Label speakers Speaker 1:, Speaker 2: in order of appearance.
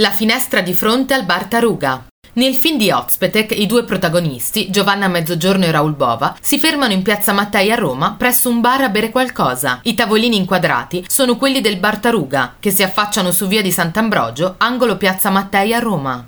Speaker 1: La finestra di fronte al bar Taruga. Nel film di Ozpetek, i due protagonisti, Giovanna Mezzogiorno e Raul Bova, si fermano in piazza Mattei a Roma presso un bar a bere qualcosa. I tavolini inquadrati sono quelli del bar Taruga, che si affacciano su via di Sant'Ambrogio, angolo piazza Mattei a Roma.